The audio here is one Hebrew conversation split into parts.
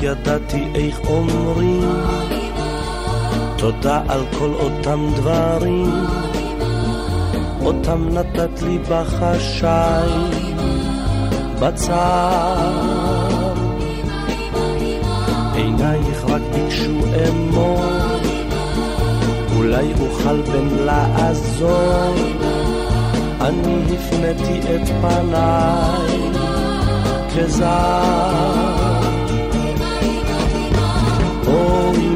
ידעתי איך אומרים. תודה על כל אותם דברים. אותם נתת לי בחשאי. בצד עינייך רק ביקשו אמור אולי אוכל בן לעזור. אני הפניתי את פניי. כזר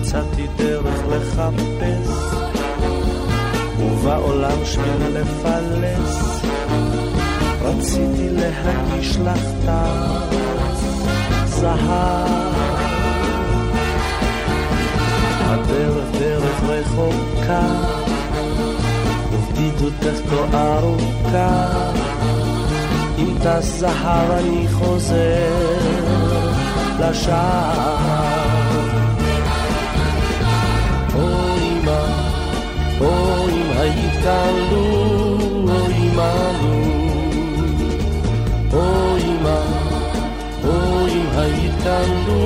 יצאתי דרך לחפש, ובעולם שביל לפלס, רציתי להגיש לך תץ זהב. הדרך דרך רחוקה, ובדידותך כה ארוכה, אם טס זהב אני חוזר לשער. או אם היית כאן לו,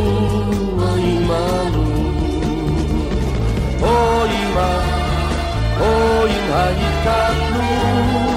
או עמנו. או אמא, או אם היית כאן לו, או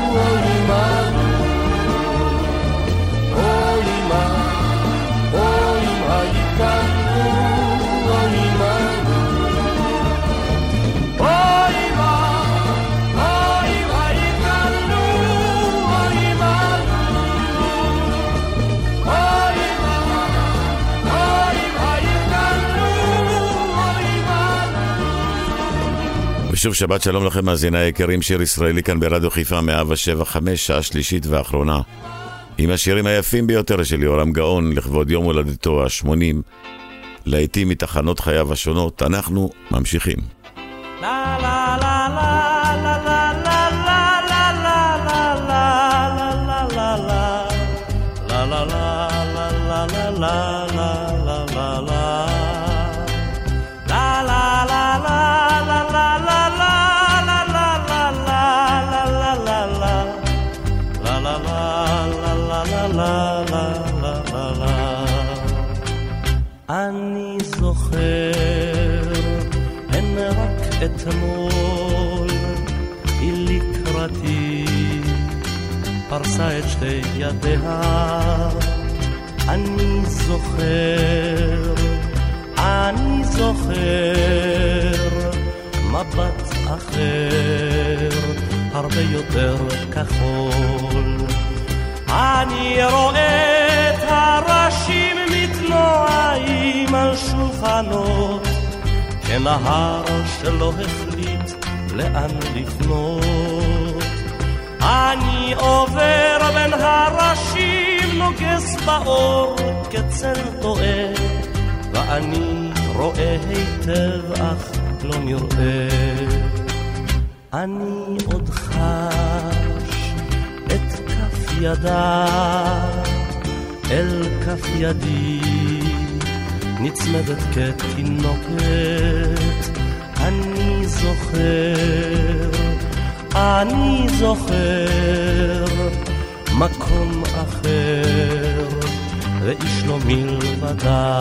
ושוב שבת שלום לכם מאזיני היקרים, שיר ישראלי כאן ברדיו חיפה 175, שעה שלישית ואחרונה. עם השירים היפים ביותר של יורם גאון לכבוד יום הולדתו ה-80, לעיתים מתחנות חייו השונות, אנחנו ממשיכים. לה אתמול היא לקראתי פרסה את שתי ידיה. אני זוכר, אני זוכר מבט אחר הרבה יותר כחול. אני רואה את הראשים מתנועים על שולחנות כנהר שלא החליט לאן לפנות. אני עובר בין הראשים, נוגס באור כצל טועה, ואני רואה היטב אך לא נראה. אני עוד חש את כף ידה אל כף ידי נצמדת כתינוקת, אני זוכר, אני זוכר, מקום אחר, ואיש לא מלבדה.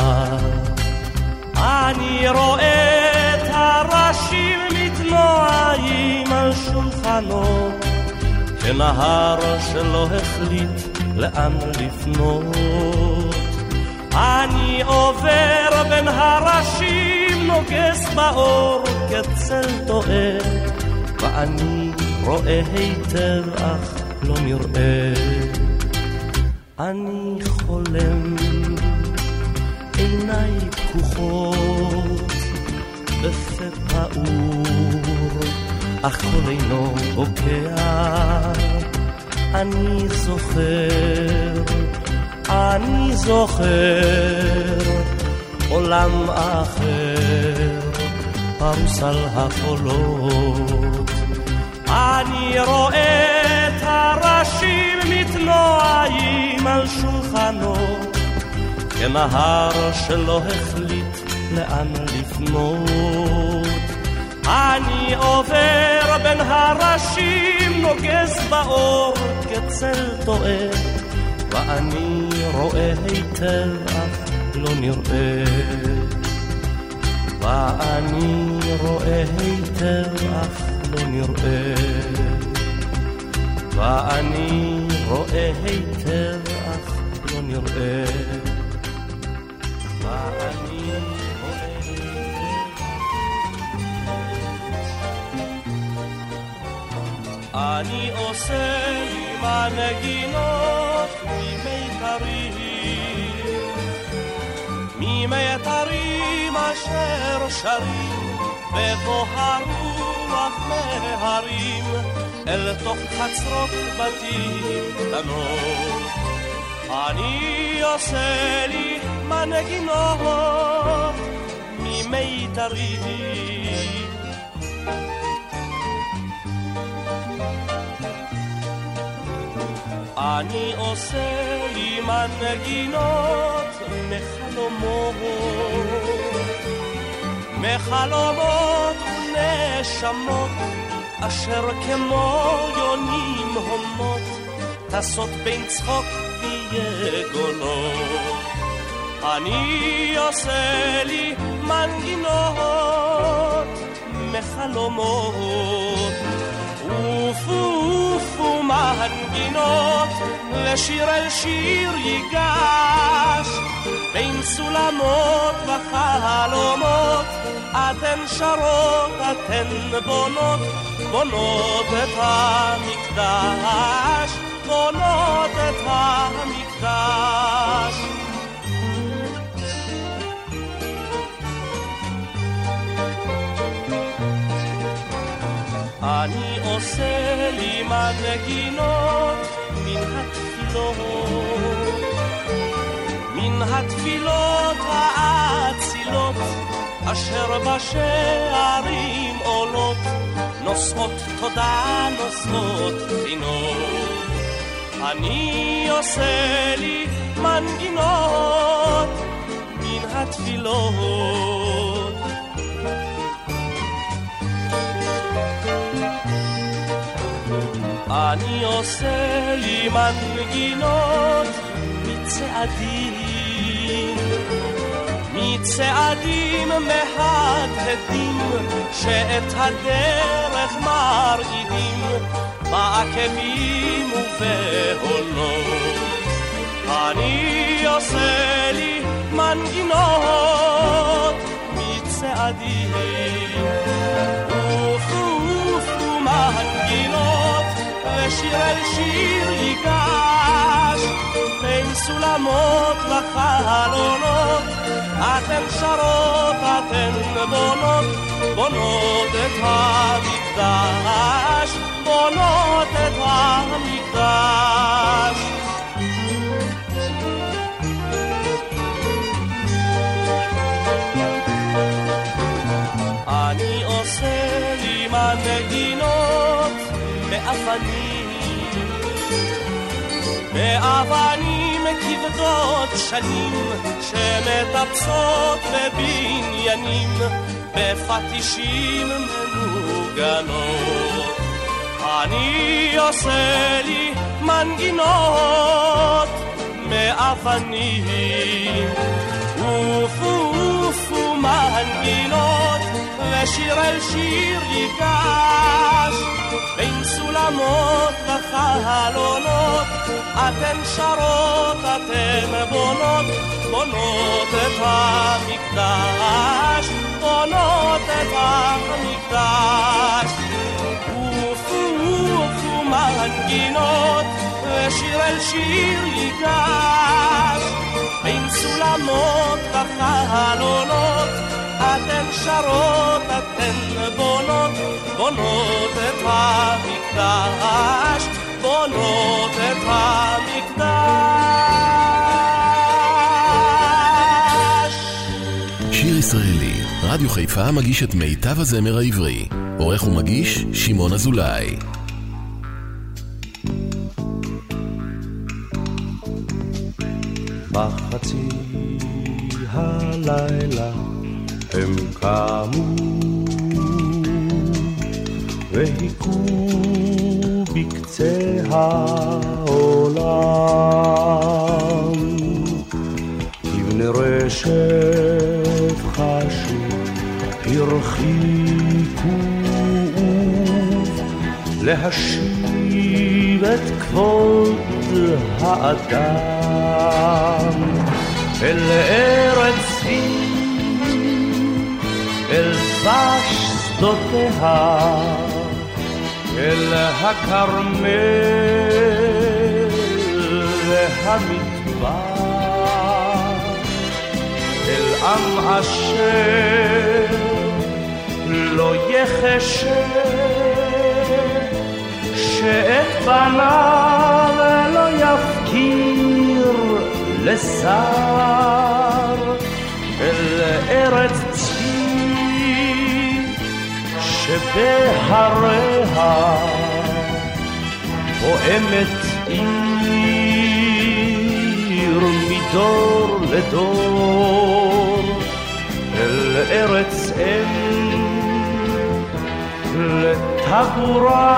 אני רואה את הראשים מתנועים על שולחנות, כנהר שלא החליט לאן לפנות. אני עובר בין הראשים, נוגס באור כצל טועה, ואני רואה היטב אך לא נראה. אני חולם, עיניי פקוחות, בפה פעור, אך קול אינו בוקע. אני זוכר, אני זוכר עולם אחר, פרוס על החולות. אני רואה את הראשים מתנועים על שולחנות, כנהר שלא החליט לאן לפנות. אני עובר בין הראשים, נוגס באור כצל טועה, ואני רואה היטב אך לא נראה. ואני רואה היטב אך לא נראה. ואני רואה היטב אך לא נראה. אני עושה עם הנגינות ממיתרים, ממיתרים אשר שרים בבוא הרוח מהרים אל תוך חצרות בתים קטנות. אני עושה לי מנגינות ממיתרים אני עושה עם הנגינות מחלומות, מחלומות ונשמות אשר כמו יונים הומות טסות בין צחוק ויגולות. אני עושה לי מנגינות מחלומות עופו מנגינות ושיר אל שיר ייגש בין סולמות וחלומות אתן שרות, אתן בונות, בונות את המקדש, בונות את המקדש. אני עושה לי מנגינות מן התפילות, מן התפילות האצילות, אשר בשערים עולות, נושאות תודה, נושאות חינות. אני עושה לי מנגינות מן התפילות. אני עושה לי מנגינות מצעדים, מצעדים מהדהדים שאת הדרך מרעידים בעקבים ובהולות. אני עושה לי מנגינות מצעדים, ושיר אל שיר ייגש בין סולמות לחלונות אתן שרות, אתן בונות, בונות את המקדש, בונות את המקדש. אני עושה לי מנגינות מאבנים, מאבנים וכבדות שנים שמטפסות בבניינים בפטישים מנוגנות. אני עושה לי מנגינות מאבנים עופו מנגינות ושיר אל שיר ייגש בין סולמות וחלונות אתן שרות, אתן בונות, בונות את המקדש, בונות את המקדש. עופו עופו מנגינות ושיר אל שיר ייגש בין סולמות וחלונות אתן שרות, אתן בונות, בונות את המקדש, בונות את המקדש. שיר ישראלי, רדיו חיפה מגיש את מיטב הזמר העברי. עורך ומגיש, שמעון אזולאי. בחצי הלילה הם קמו והיכו בקצה העולם. כבני רשת חשו הרחיקו להשיב את כבוד האדם. אל ארץ אל דבש שדותיה, אל הכרמל והמדבר, אל עם אשר לא יחשב שאת בניו לא יפקיר לשר. אל ארץ שבהריה פועמת עיר מדור לדור אל ארץ אם לטבורה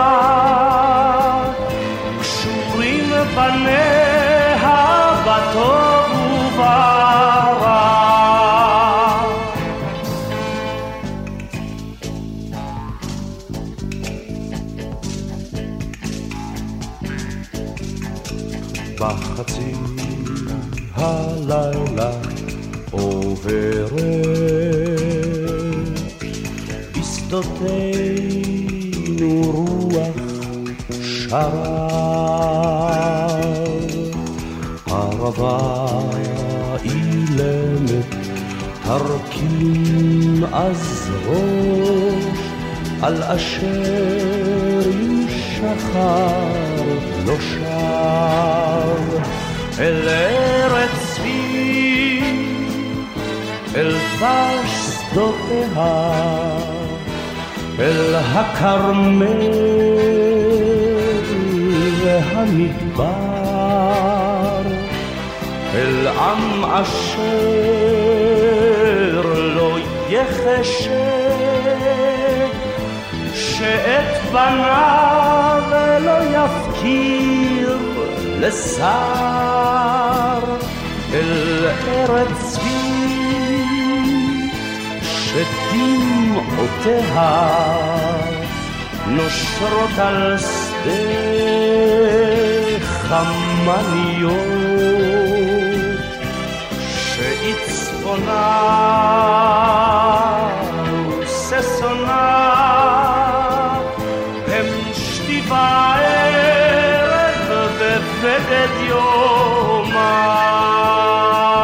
קשורים בניה בטוב וברע בחצי הלילה עוברת. בשדותינו רוח שרה. ערבה אילמת תרכין אז ראש על אשר שחר לא שב אל ארץ צבי אל דבש שדותיה אל הכרמל והמדבר. אל עם אשר לא יחשב שאת בניו לא יפקיר לשר אל ארץ צבי שדמעותיה נושרות על שדה חמניות שהיא צפונה וששונה faere, dove vede Dio mai.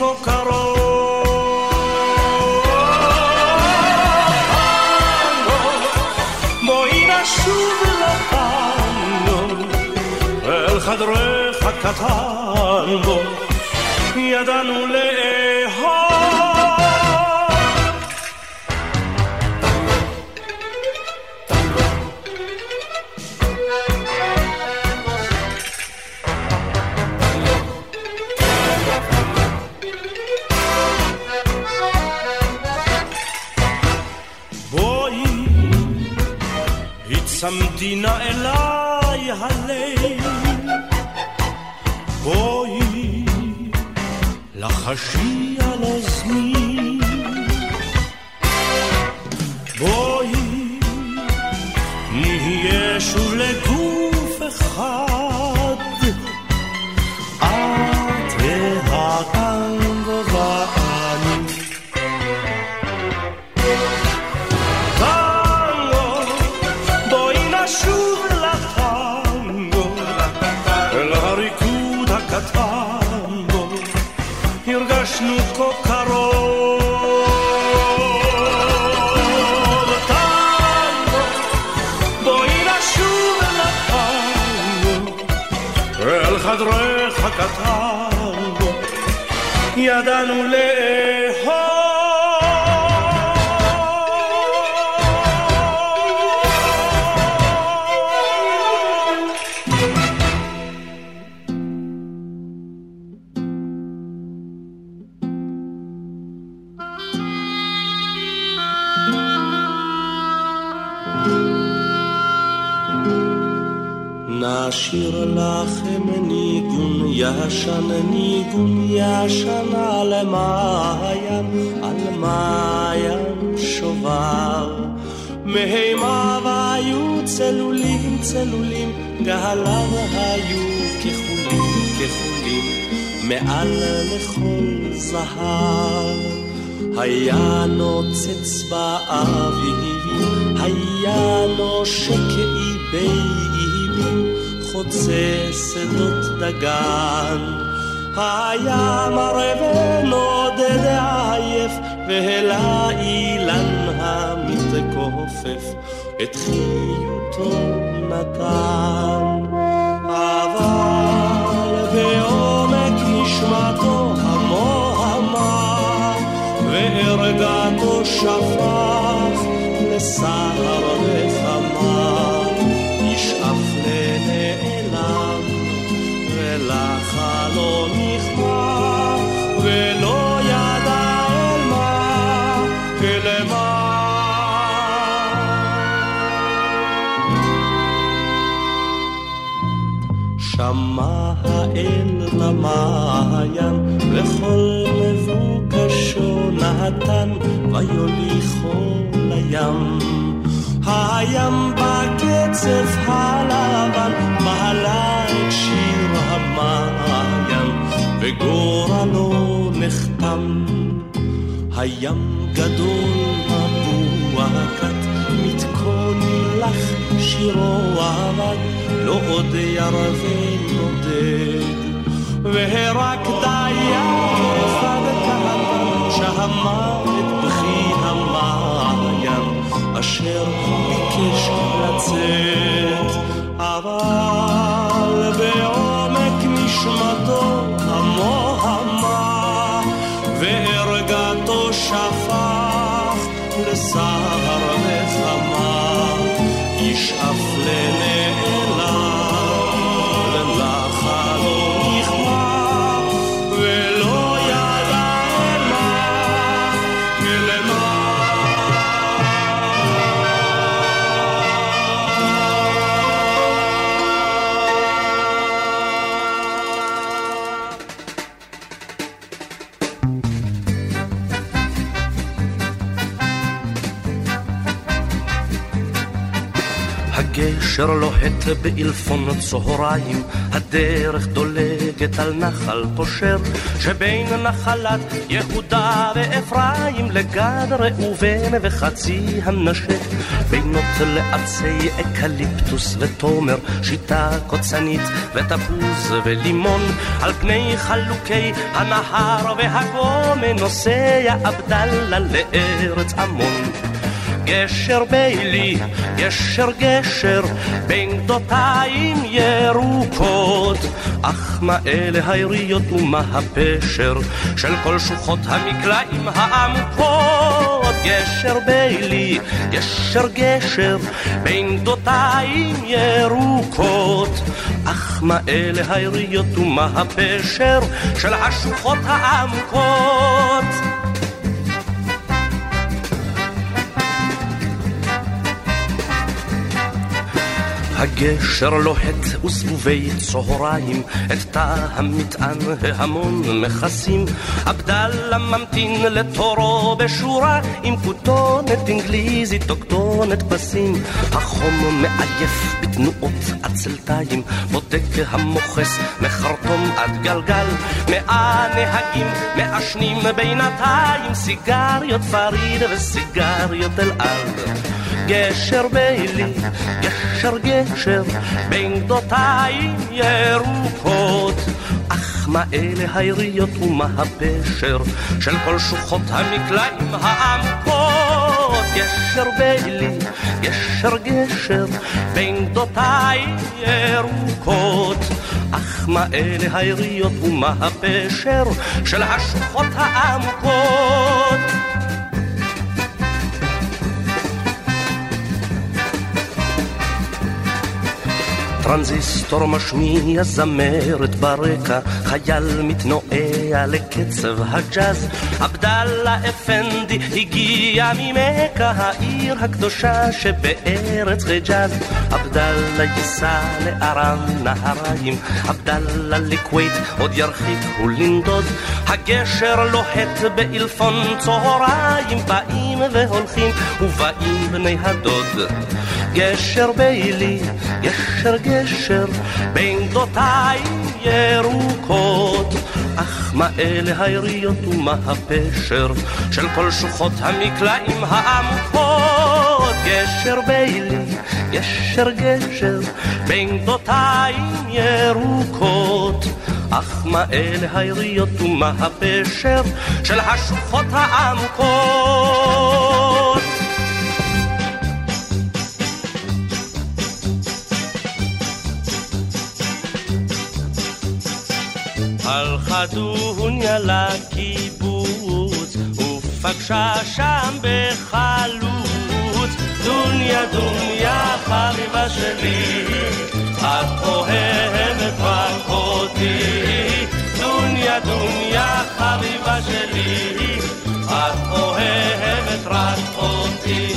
כה קרוב. חדרך הקטן בו, ידענו לאהוב. הצמדי נא אליי הלב. בואי, לחשי על אוזני. בואי, נהיה שוב לגוף אחד. ישן, ניגון ישן על מעיין, על מעיין שובר. מהימיו היו צלולים, צלולים, גהליו היו כחולים, כחולים, מעל לכל זהב. היה נוצץ באביבים, היה נושק איבים, חוצה שדות דגן. היה מראה ונודד עייף, והעלה אילן המתכופף, את חיותו נתן. אבל בעומק נשמתו המוהמה, וערגתו שפך לסהר נתן ויוליכו לים. הים בקצף הלבן מעלה את שיר המעיין וגורלו נחתם. הים גדול מבועקת מתקו נלח שירו עבד לא עוד ירווה נודד והרק דיין אחד קהל, שהמוות בכי המים, אשר ביקש לצאת, אבל אשר לוהט באלפון צהריים, הדרך דולגת על נחל פושר, שבין נחלת יהודה ואפרים לגד ראובן וחצי המנשה, בינות לעצי אקליפטוס ותומר, שיטה קוצנית ותפוז ולימון, על פני חלוקי הנהר והגומן נוסע עבדאללה לארץ עמון. גשר בילי, גשר גשר, בין גדותיים ירוקות. אך מה אלה היריות ומה הפשר של כל שוחות המקלעים העמוקות? גשר בילי, גשר גשר, בין גדותיים ירוקות. אך מה אלה היריות ומה הפשר של השוחות העמוקות? הגשר לוהט וסבובי צהריים, את תא המטען והמון מכסים. עבדאללה ממתין לתורו בשורה, עם כותונת אנגליזית או כתונת פסים. החום מעייף בתנועות עצלתיים, בודק המוכס מחרטום עד גלגל. מאה נהגים מעשנים בינתיים, סיגריות פריד וסיגריות אל על. גשר בילי, גשר גשר, בין גדותיים ירוקות. אך מה אלה היריות ומה הפשר של כל שוחות המקלעים העמקות? גשר בילי, גשר גשר, בין גדותיים ירוקות. אך מה אלה היריות ומה הפשר של השוחות העמקות? טרנזיסטור משמיע זמרת ברקע, חייל מתנועע לקצב הג'אז. עבדאללה אפנדי הגיע ממכה, העיר הקדושה שבארץ חיג'אז. עבדאללה ייסע לארם נהריים, עבדאללה לכווית עוד ירחיק ולנדוד. הגשר לוהט באלפון צהריים, באים והולכים ובאים בני הדוד. גשר בילי, גשר גשר, בין גדותיים ירוקות. אך מה אלה היריות ומה הפשר של כל שוחות המקלעים העמוקות? גשר בילי, גשר גשר, בין גדותיים ירוקות. אך מה אלה היריות ומה הפשר של השוחות העמוקות? הלכה דוניה לקיבוץ, ופגשה שם בחלוץ. דוניה דוניה חביבה שלי, את אוהבת רק אותי. דוניה דוניה חביבה שלי, את אוהבת רק אותי.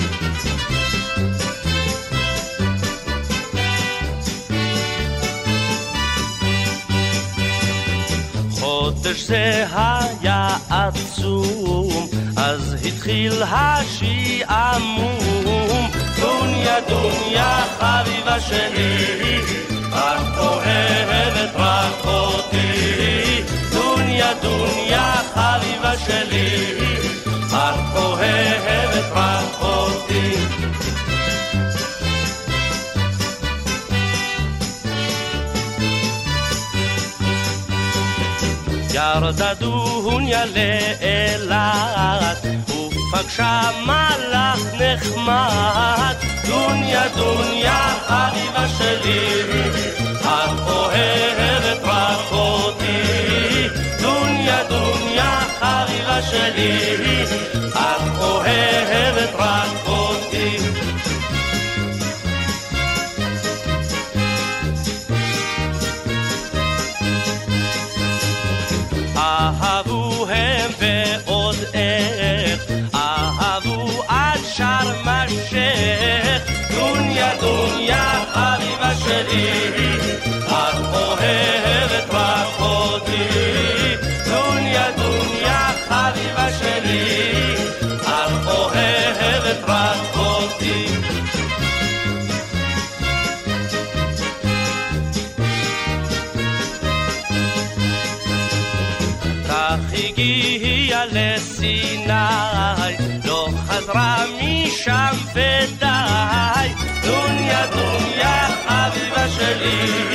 חודש זה היה עצום, אז התחיל השעמום. דוניה דוניה חביבה שלי, את אוהבת רק אותי. דוניה דוניה חביבה שלי, אוהבת רק אותי. ירדה דוניה לאילת ופגשה מלאך נחמד. דוניה דוניה חביבה שלי את אוהבת רק אותי דוניה דוניה חביבה שלי את אוהבת רק אותי חביבה חביבה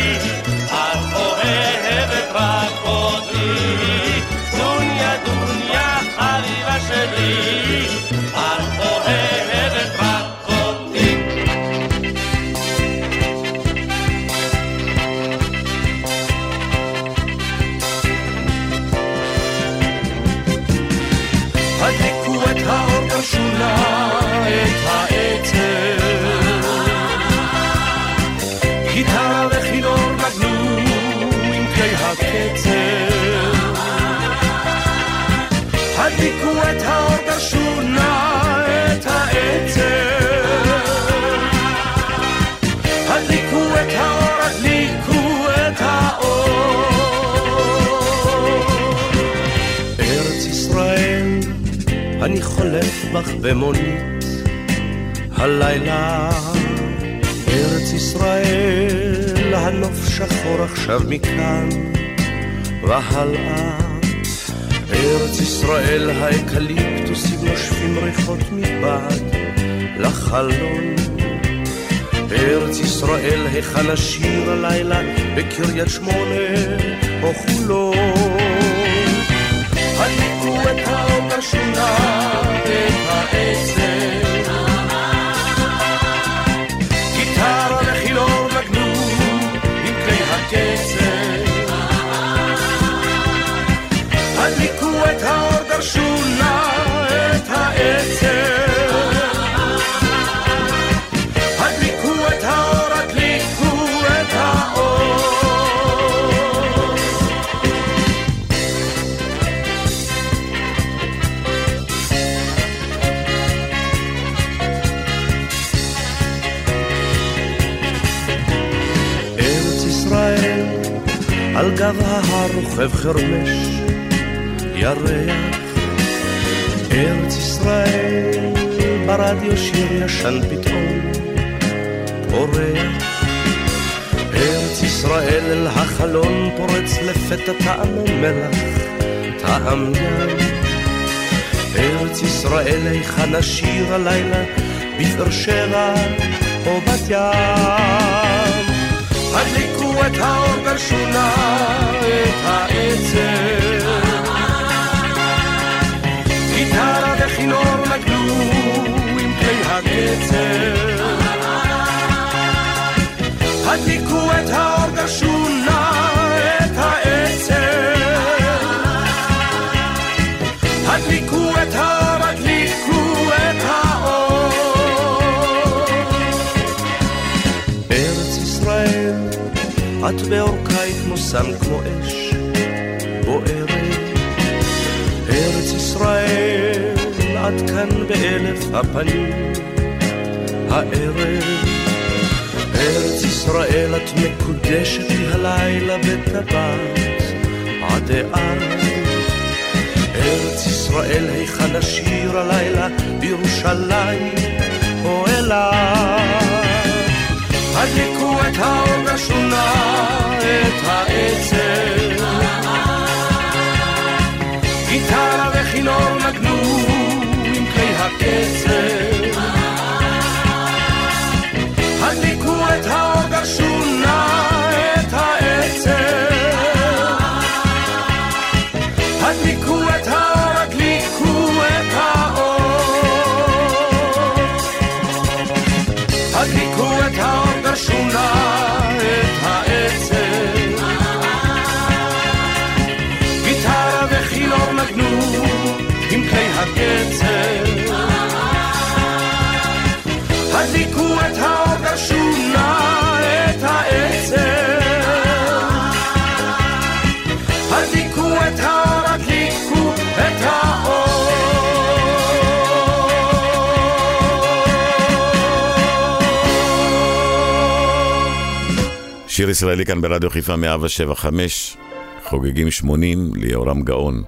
בך במונית הלילה. ארץ ישראל, הנוף שחור עכשיו מכאן והלאה. ארץ ישראל, האקליפטוסים נושפים ריחות מבעד לחלון. ארץ ישראל, היכן השיר הלילה בקריית שמונה או חולון. הדליקו את האור בשונה, את העצב. רוכב חרמש, ירח. ארץ ישראל, ברדיו שיר ישן פתאום, אורח. ארץ ישראל אל החלון פורץ לפתע טעם מלח, טעם ים. ארץ ישראל היכן השיר הלילה, בבאר שבע או בת ים. הדליקו את האור בשונה, את העצב. גיטרה וכינור נגנו עם כלי הקצב. הדליקו את האור בשונה, את העצב. הדליקו את האור, את בעורקיי כמו סם כמו אש בוערת. ארץ ישראל, את כאן באלף הפנים הערב. ארץ ישראל, את מקודשת לי הלילה בטבעת עד. ארץ ישראל, היכן השיר הלילה בירושלים או אילת. הדליקו את האור בשונה, את העצב. גיטרה וכינור נגנו עם הקצב. הדליקו את האור גרשונה את העצב. הדליקו את האור, הדליקו את האור. הדליקו את האור גרשונה את העצב. גיטרה וכינור נגנו עם כלי הקצב. שיר ישראלי כאן ברדיו חיפה 175, חוגגים 80 ליהורם גאון.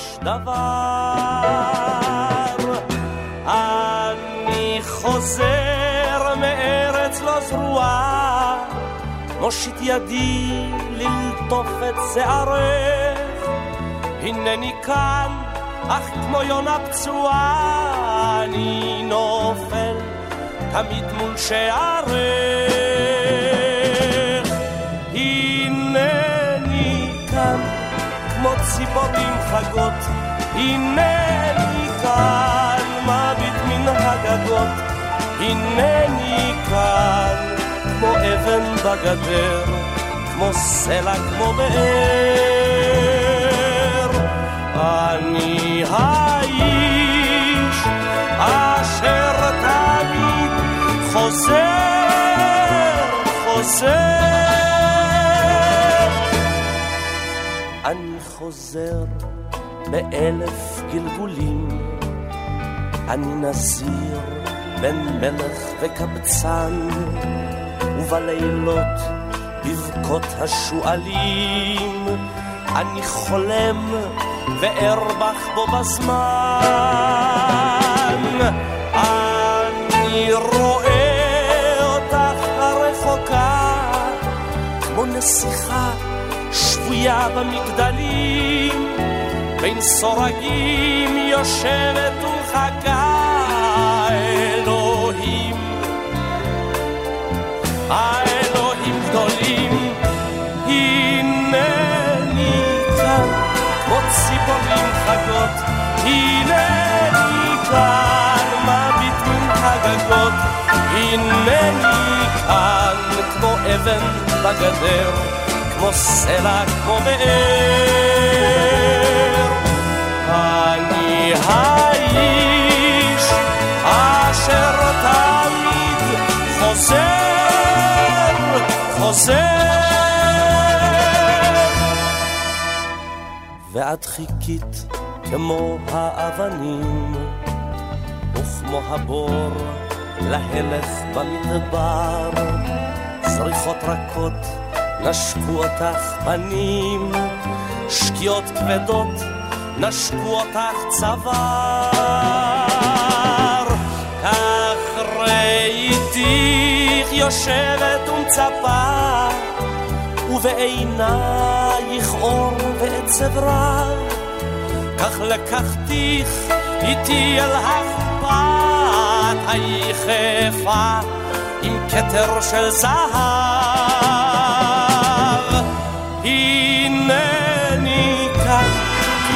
מרגיש דבר. אני חוזר מארץ לא זרועה, מושיט ידי ללטוף את שערך. הנני כאן, אך כמו יונה פצועה, אני נופל תמיד מול שערך. ציפורים חגות, הנני כאן, מביט מן הגגות, הנני כאן. כמו אבן בגדר, כמו סלע, כמו באר. אני האיש אשר תמיד חוזר, חוזר. חוזר באלף גלגולים, אני נזיר בין מלך וקבצן. ובלילות בבכות השועלים אני חולם וארבח בו בזמן אני רואה אותך הרחוקה כמו נסיכה שבויה במגדלים בין סורגים יושבת ומחכה אלוהים. האלוהים גדולים, הנני כאן, כמו ציפורים חגות, הנני כאן, מביט מן הגגות, הנני כאן, כמו אבן בגדר, כמו סלע, באר. אני האיש אשר תמיד חוזר חוזר. ואת חיכית כמו האבנים, וכמו הבור להלך במדבר, זריחות רכות נשקו אותך פנים, שקיעות כבדות נשקו אותך צוואר. כך ראיתיך יושבת ומצפה, ובעינייך אור ועצב רב. כך לקחתיך איתי אל החפת היחפה עם כתר של זהב.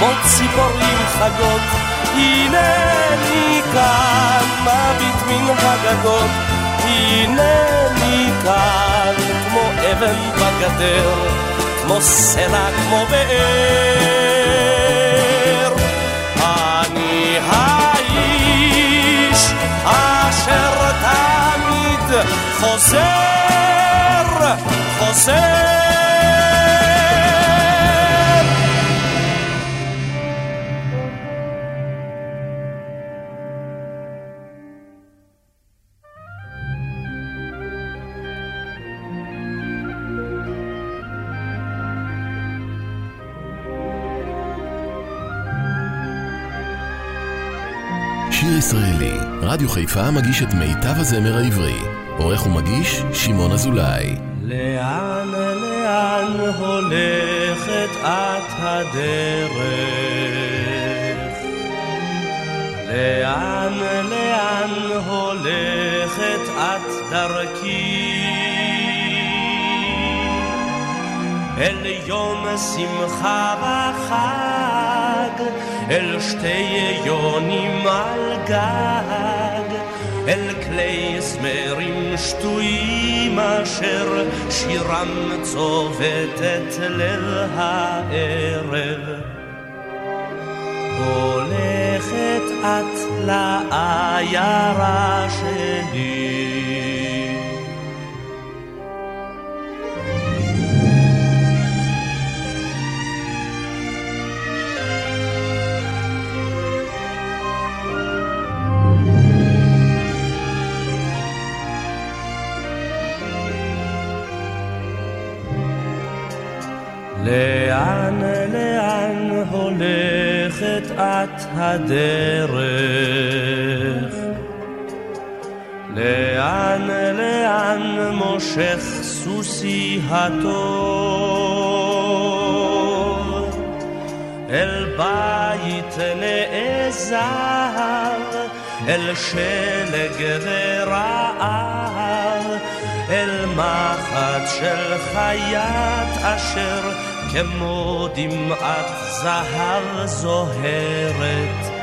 כמו ציפורים חגות, הנני כאן, מביט מן הגגות, הנני כאן, כמו אבן בגדר, כמו סלע, כמו באר. אני האיש אשר תמיד חוזר, חוזר. שיר ישראלי, רדיו חיפה מגיש את מיטב הזמר העברי. עורך ומגיש, שמעון אזולאי. לאן, לאן הולכת את הדרך? לאן, לאן הולכת את דרכי? אל יום שמחה וחג, אל שתי יונים על גג, אל כלי זמרים שטויים אשר שירם צובט את ליל הערב. הולכת את לעיירה שלי לאן, לאן הולכת את הדרך? לאן, לאן מושך סוסי הטוב? אל בית נעזר, אל שלג ורעב, אל מחט של חיית אשר כמו דמעת זהב זוהרת.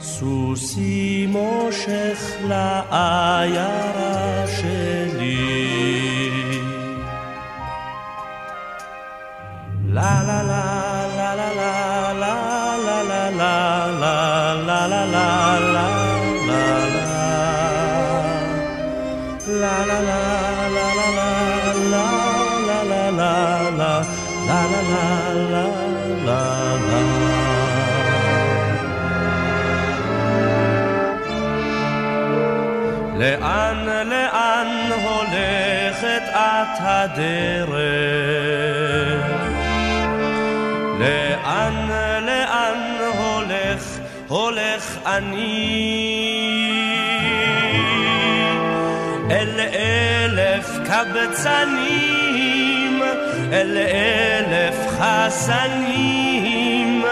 סוסי מושך לעיירה שלי. לה לה לה לה לה לה לה לה לה לה לה לה לה לאן, לאן הולכת את הדרך? לאן, לאן הולך, הולך אני? אל אלף קבצנים, אל אלף חסנים,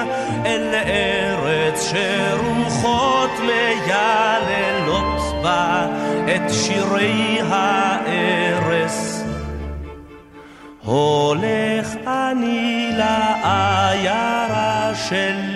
אל ארץ שרוחות מייללות בה את שירי הארס. הולך אני לעיירה שלי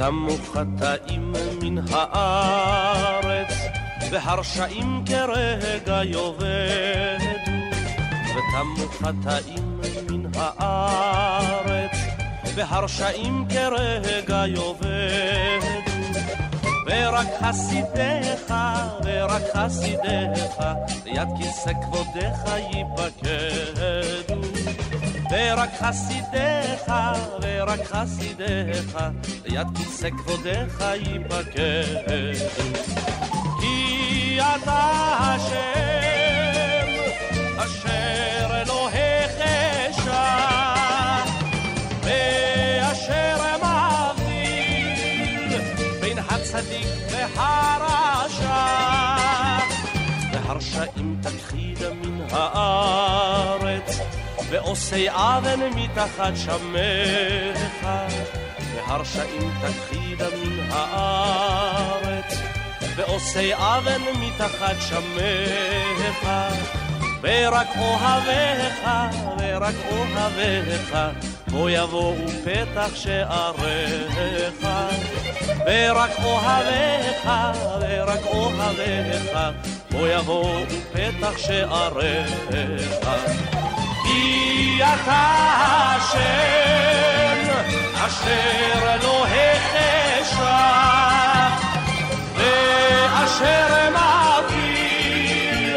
תמו חטאים מן הארץ, והרשעים כרגע יאבדו. ותמו חטאים מן הארץ, והרשעים כרגע יאבדו. ורק חסידיך, ורק חסידיך, ליד כיסא כבודיך ייפקדו. ורק חסידיך, ורק חסידיך, ליד כיסא כבודיך ייפקד. כי אתה השם, אשר אלוהיך אשע, ואשר מבדיל בין הצדיק והרשע. והרשעים תכחיד מן הארץ, ועושי אבן מתחת שמך, והרשעים תכחיד מן הארץ, ועושי אבן מתחת שמך. ורק אוהביך, ורק אוהביך, בוא יבואו פתח שעריך. ורק אוהביך, ורק אוהביך, בוא יבואו פתח שעריך. כי אתה השם, אשר לא החשך, ואשר מביא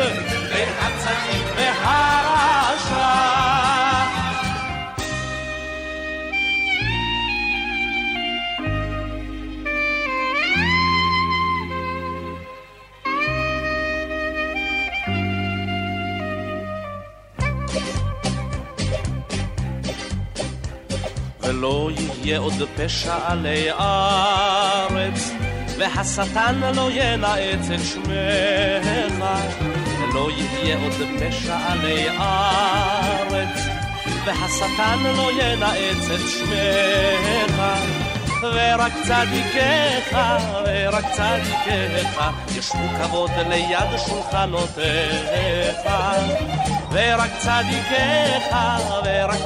בין הצדיק ולא יהיה עוד פשע עלי ארץ, והשטן לא ינאץ את שמך. ולא יהיה עוד פשע עלי ארץ, והשטן לא ינאץ את שמך. ורק צדיקיך, ורק צדיקיך, ישבו כבוד ליד שולחנותיך. ורק צדיקיך,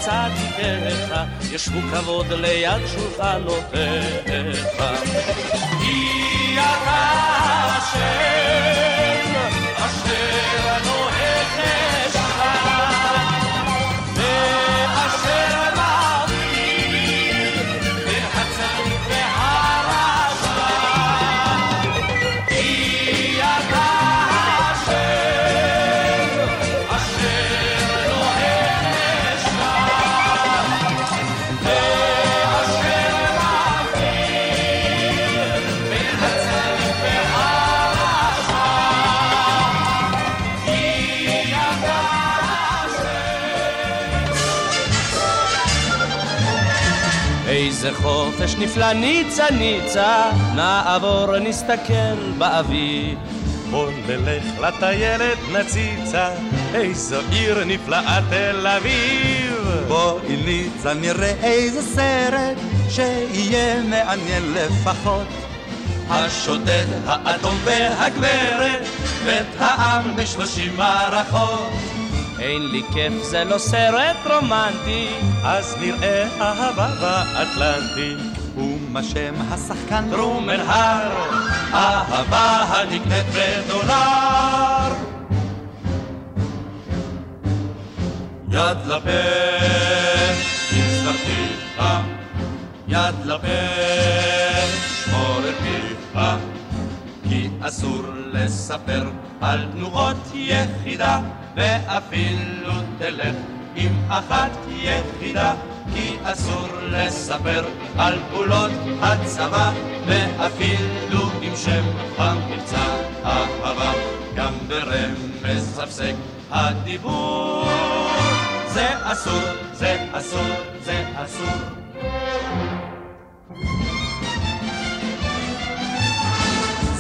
צדיקיך, ישבו כבוד ליד שולחנותיך. כי אתה השם, חופש נפלא ניצה ניצה, נעבור נסתכל באוויר. בוא נלך לטיילת נציצה, איזו עיר נפלאה תל אביב. בואי ניצה נראה איזה סרט שיהיה מעניין לפחות. השודד, האדום והגברת, בית העם בשלושים מערכות. אין לי כיף, זה לא סרט רומנטי. אז נראה אהבה באטלנטי. ומה שם השחקן? דרומנהר, אהבה הנקנית בדולר. יד לפה, הצטרפיך, יד לפה, שמור את פיך, כי אסור לספר על תנועות יחידה, ואפילו תלך עם אחת יחידה, כי אסור לספר על פעולות הצבא, ואפילו עם שם המבצע אהבה, גם ברמז הפסק הדיבור. זה אסור, זה אסור, זה אסור.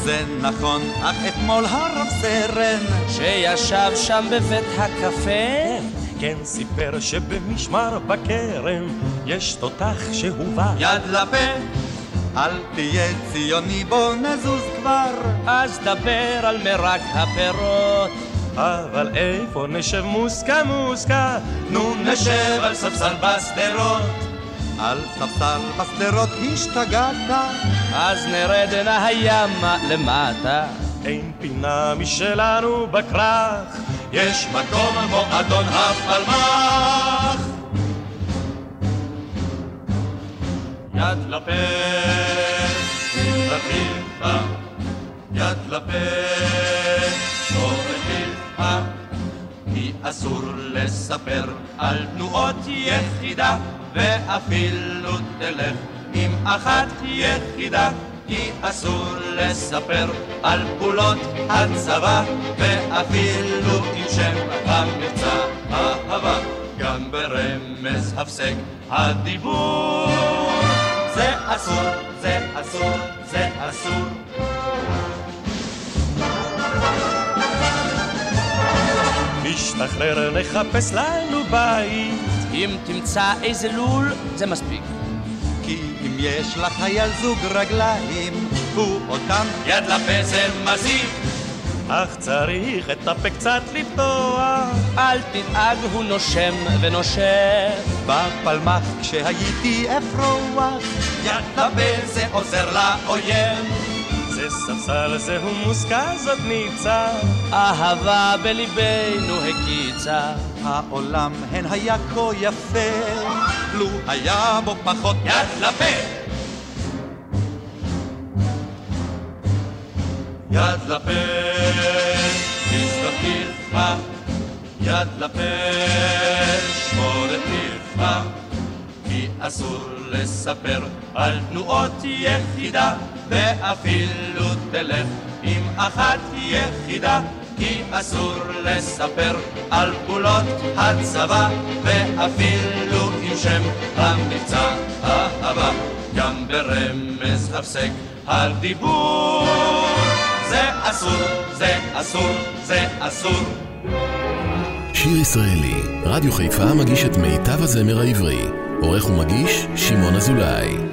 זה נכון, אך אתמול הרב סרן שישב שם בבית הקפה, כן סיפר שבמשמר בכרם יש תותח שהובא. יד לפה, אל תהיה ציוני בוא נזוז כבר אז דבר על מרק הפירות. אבל איפה נשב מוסקה מוסקה? נו נשב על ספסל בשדרות, על ספסל בשדרות השתגעת אז נרד אל הימה למטה. אין פינה משלנו בכרך. יש מקום מועדון הפלמ"ח. יד לפה, לפיך, יד לפה, פיך, כי אסור לספר על תנועות יחידה, ואפילו תלך עם אחת יחידה. כי אסור לספר על פעולות הצבא, ואפילו עם שם המבצע אהבה, גם ברמז הפסק הדיבור. זה אסור, זה אסור, זה אסור. נשתחרר, נחפש לנו בית. אם תמצא איזה לול, זה מספיק. אם יש לחייל זוג רגליים, הוא אותם יד לפה זה מזיק. אך צריך את הפה קצת לפתוח. אל תדאג, הוא נושם ונושם. בפלמח כשהייתי אפרוח, יד לפה זה עוזר לאויב. זה ספסל, זהו מושכל, זאת ניצה. אהבה בליבנו הקיצה. העולם הן היה כה יפה, לו היה בו פחות יד לפה! יד לפה, תזכור פיך, יד לפה, שמור את פיך, כי אסור לספר על תנועות יחידה, ואפילו תלך עם אחת יחידה, כי אסור לספר על פעולות הצבא, ואפילו עם שם המבצע הבא, גם ברמז הפסק הדיבור. זה אסור, זה אסור, זה אסור. שיר ישראלי, רדיו חיפה מגיש את מיטב הזמר העברי. עורך ומגיש, שמעון אזולאי.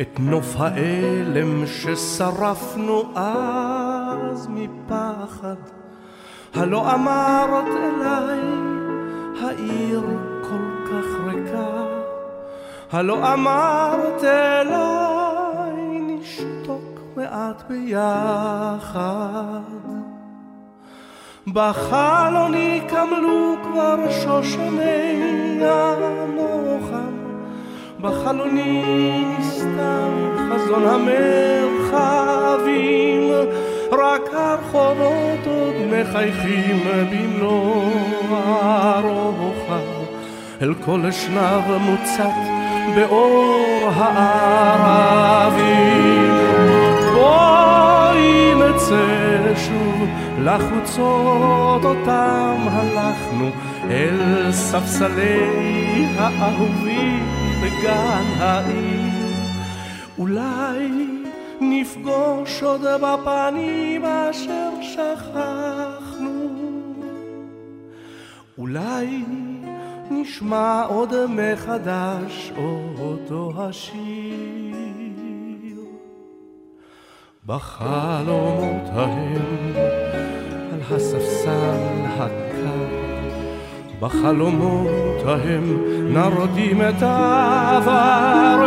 את נוף האלם ששרפנו אז מפחד. הלא אמרת אליי, העיר כל כך ריקה. הלא אמרת אליי, נשתוק מעט ביחד. בחלוני קמלו כבר שושני הנוחם, בחלוני נסתר חזון המרחבים, רק הרחובות עוד מחייכים במלוא הרוחב, אל כל אשנב מוצת באור הערבים. בואי נצא שוב לחוצות אותם הלכנו אל ספסלי האהובים בגן העיר. אולי נפגוש עוד בפנים אשר שכחנו. אולי נשמע עוד מחדש אותו השיר. בחלומות ההם על הספסל הקר בחלומות ההם נרדים את העברנו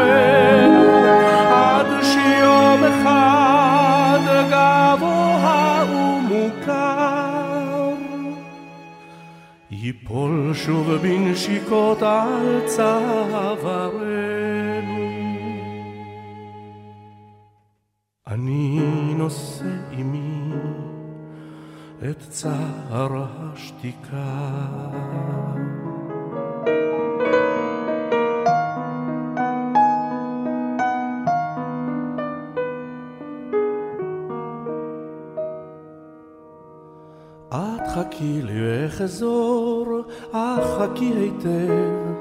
עד שיום אחד גבוה ומוכר ייפול שוב בנשיקות על צווארנו. אני נושא עימי את צער השתיקה. את חכי לי ואחזור, אך חכי היטב.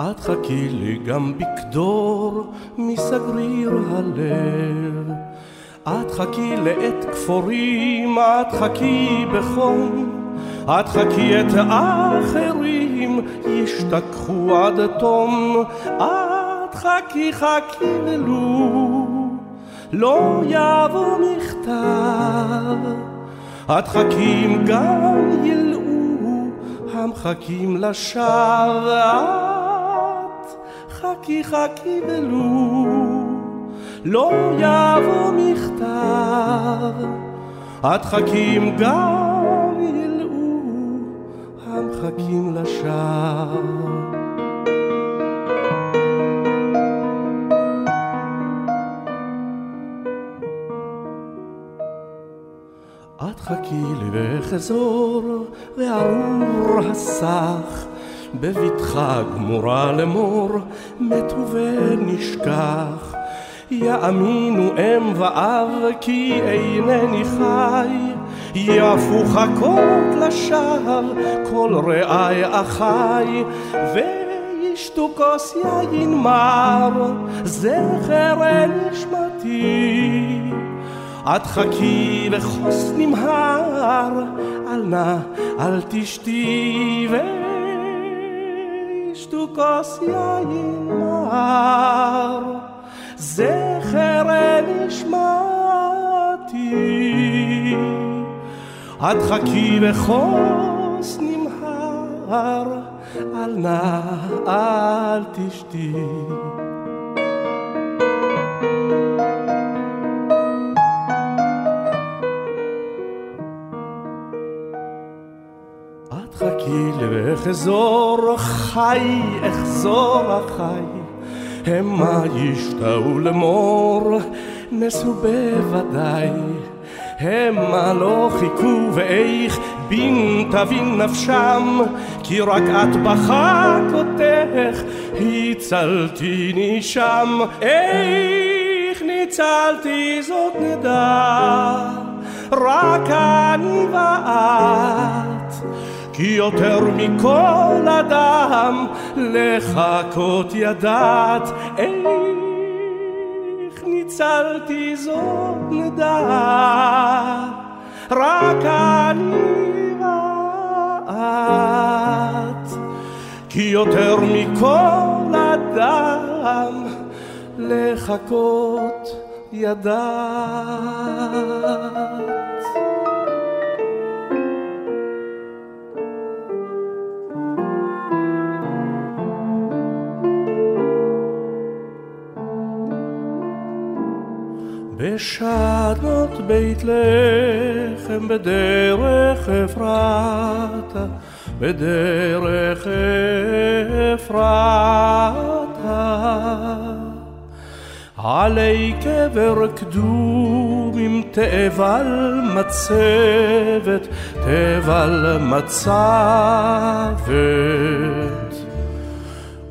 את חכי לי גם בקדור מסגריר הלב. את חכי לעת כפורים, את חכי בחום, את חכי את האחרים ישתכחו עד תום. את חכי חכי ולו לא יבוא מכתב. את חכים גם ילאו המחכים לשווא. חכי חכי ולו לא יבוא מכתב את חכים גם ילאו המחכים לשווא את חכי לי ואחזור וארור הסך בבטחה גמורה לאמור, מתו ונשכח. יאמינו אם ואב כי אינני חי, יעפו חכות לשווא כל רעי אחי, וישתו כוס יין מר, זכר נשמתי. את חכי וכוס נמהר, אל נא אל תשתי וישתו כוס יין מר. זכר נשמתי. את חכי וכוס נמהר, אל נא אל תשתי. את חכי ואחזור חי, אחזור החי. המה ישתאו לאמור, נסו בוודאי. המה לא חיכו ואיך בין תבין נפשם, כי רק את בחכותך הצלתיני שם. איך ניצלתי זאת נדע, רק אני ואת. כי יותר מכל אדם לחכות ידעת איך ניצלתי זאת נדע רק אני ואת כי יותר מכל אדם לחכות ידעת בשדות בית לחם בדרך אפרתה, בדרך אפרתה. עלי קבר קדום עם תאבל מצבת, תאבל מצבת.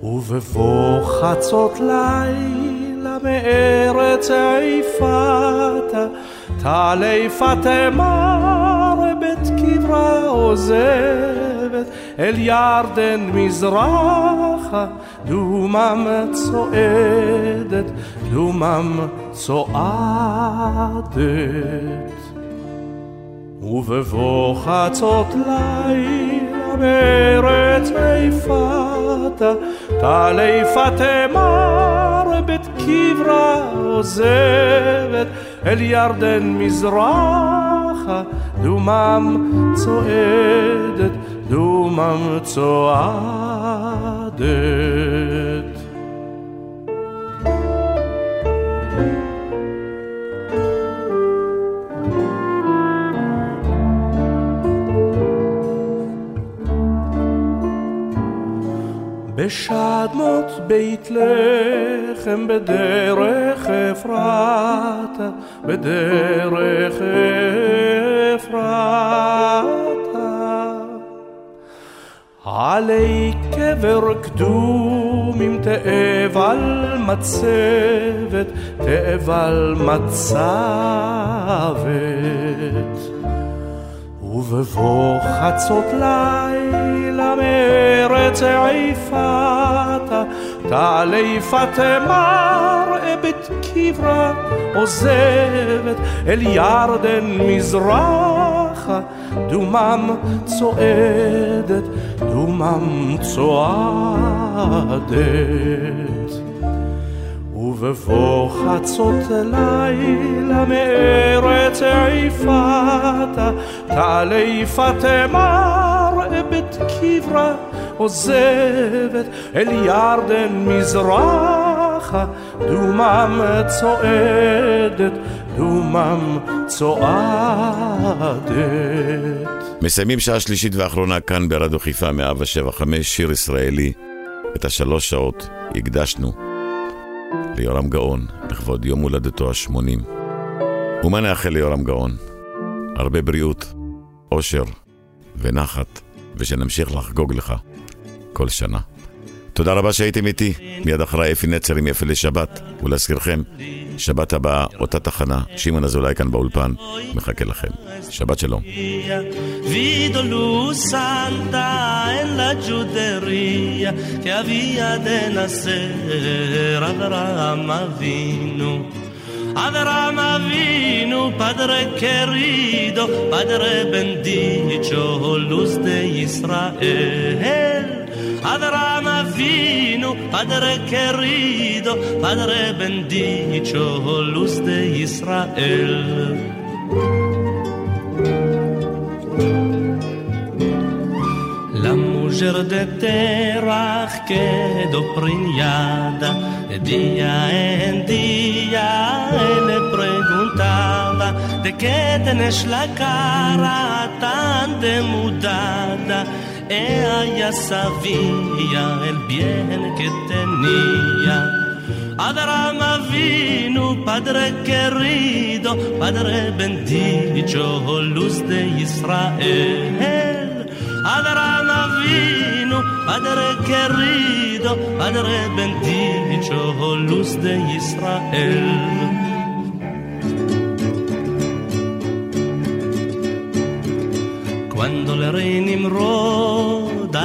ובבוא חצות ליל מארץ עיפת, תעלי פטמר בית קברה עוזבת, אל ירדן מזרחה, דומם צועדת, דומם צועדת. ובבוא חצות לילה עיפת, תעלי פטמר בית קברה עוזבת אל ירדן מזרחה דומם צועדת דומם צועדת בשדמות בית לחם בדרך אפרתה, בדרך אפרתה. עלי קבר קדום עם תאבל מצבת, תאבל מצבת. ובבוא חצות לילה מארץ עיפתה, תעלי פטמר בית קברה עוזבת, אל ירדן מזרחה, דומם צועדת, דומם צועדת. ובבוא חצות לילה מארץ עיפתה, תעלי פטמר בית קברה עוזבת, אל ירדן מזרחה, דומם צועדת, דומם צועדת. מסיימים שעה שלישית ואחרונה כאן ברדיו חיפה 175, שיר ישראלי. את השלוש שעות הקדשנו ליורם גאון, לכבוד יום הולדתו ה-80. ומה נאחל ליורם גאון? הרבה בריאות, אושר ונחת, ושנמשיך לחגוג לך. כל שנה. תודה רבה שהייתם איתי. מיד אחריי אפי נצר עם יפה לשבת. ולהזכירכם, שבת הבאה, אותה תחנה, שמעון אזולאי כאן באולפן, מחכה לכם. שבת שלום. Avraham Avinu, Padre querido, Padre bendicho, luz de Israel. Avraham Avinu, Padre querido, Padre bendicho, luz de Israel. La mujer de Terach quedó preñada, de día en día le preguntaba de qué tenés la cara tan demudada ella sabía el bien que tenía. Abraham vino, Padre querido, Padre bendito, luz de Israel. Abraham vino, rido, padre che rido, padre bendicio, luz di Israel. Quando le reni imrodono,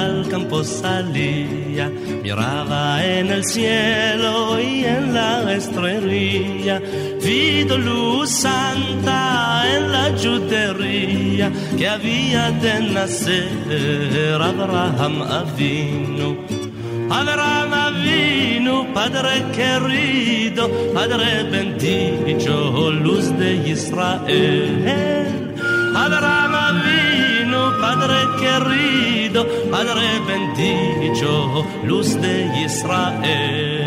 al campo salía, miraba en el cielo y en la estrella, vido luz santa en la judería que había de nacer Abraham Avinu. Abraham Avinu, Padre querido, Padre bendito, luz de Israel. Abraham Avinu, Padre querido, Padre bendito, luz de Israel.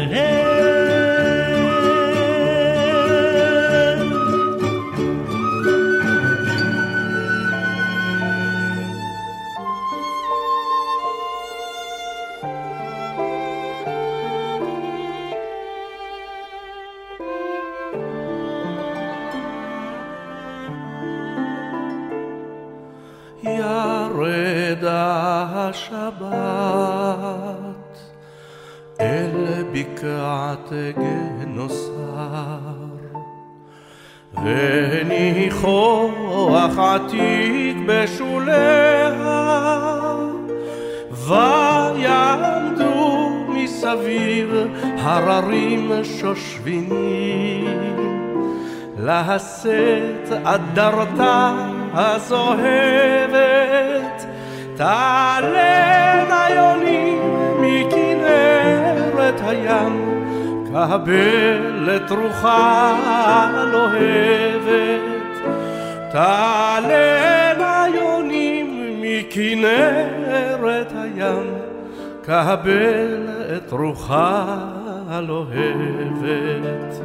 הררים שושבינים לשאת אדרתה הזוהבת תעלנה יונים מכנרת הים, קבל את רוחה הלוהבת. תעלנה יונים מכנרת הים, קבל את רוחה הלוהבת.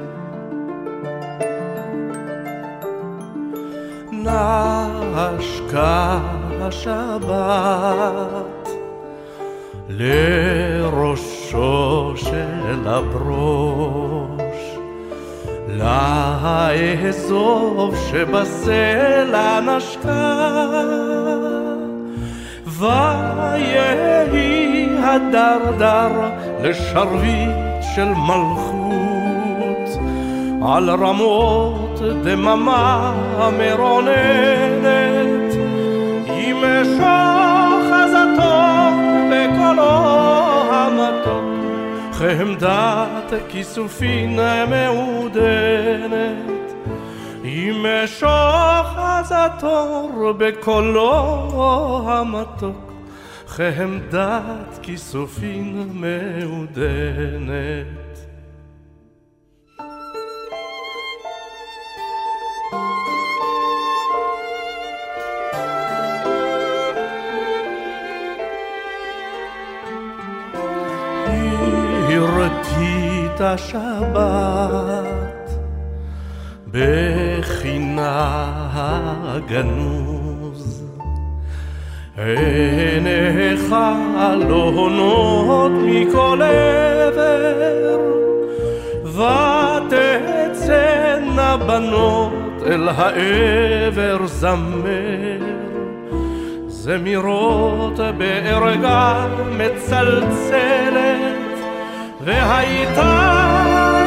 נשקה השבת לראשו של הברוש לאזוב שבסלע נשקה ויהי הדרדר לשרביט الملخوط على الرموت دمما مروننت يمشى خزتو بكلو همتو خمدات كيسوفين معودنت يمشى خزتو بكلو همتو חמדת כיסופין מעודנת את השבת בחינה הגנוז עיניך לא מכל עבר ותצאנה בנות אל העבר זמר. זמירות בערגה מצלצלת והייתה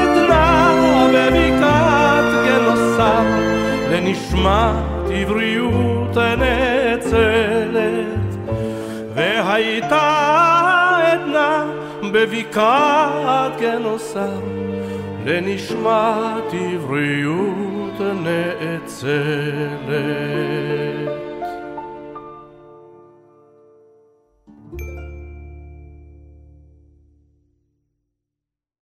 עדנה בבקעת גנוסר לנשמת עבריות נאצלת והייתה עדנה בבקעת גנוסר לנשמת עבריות נאצלת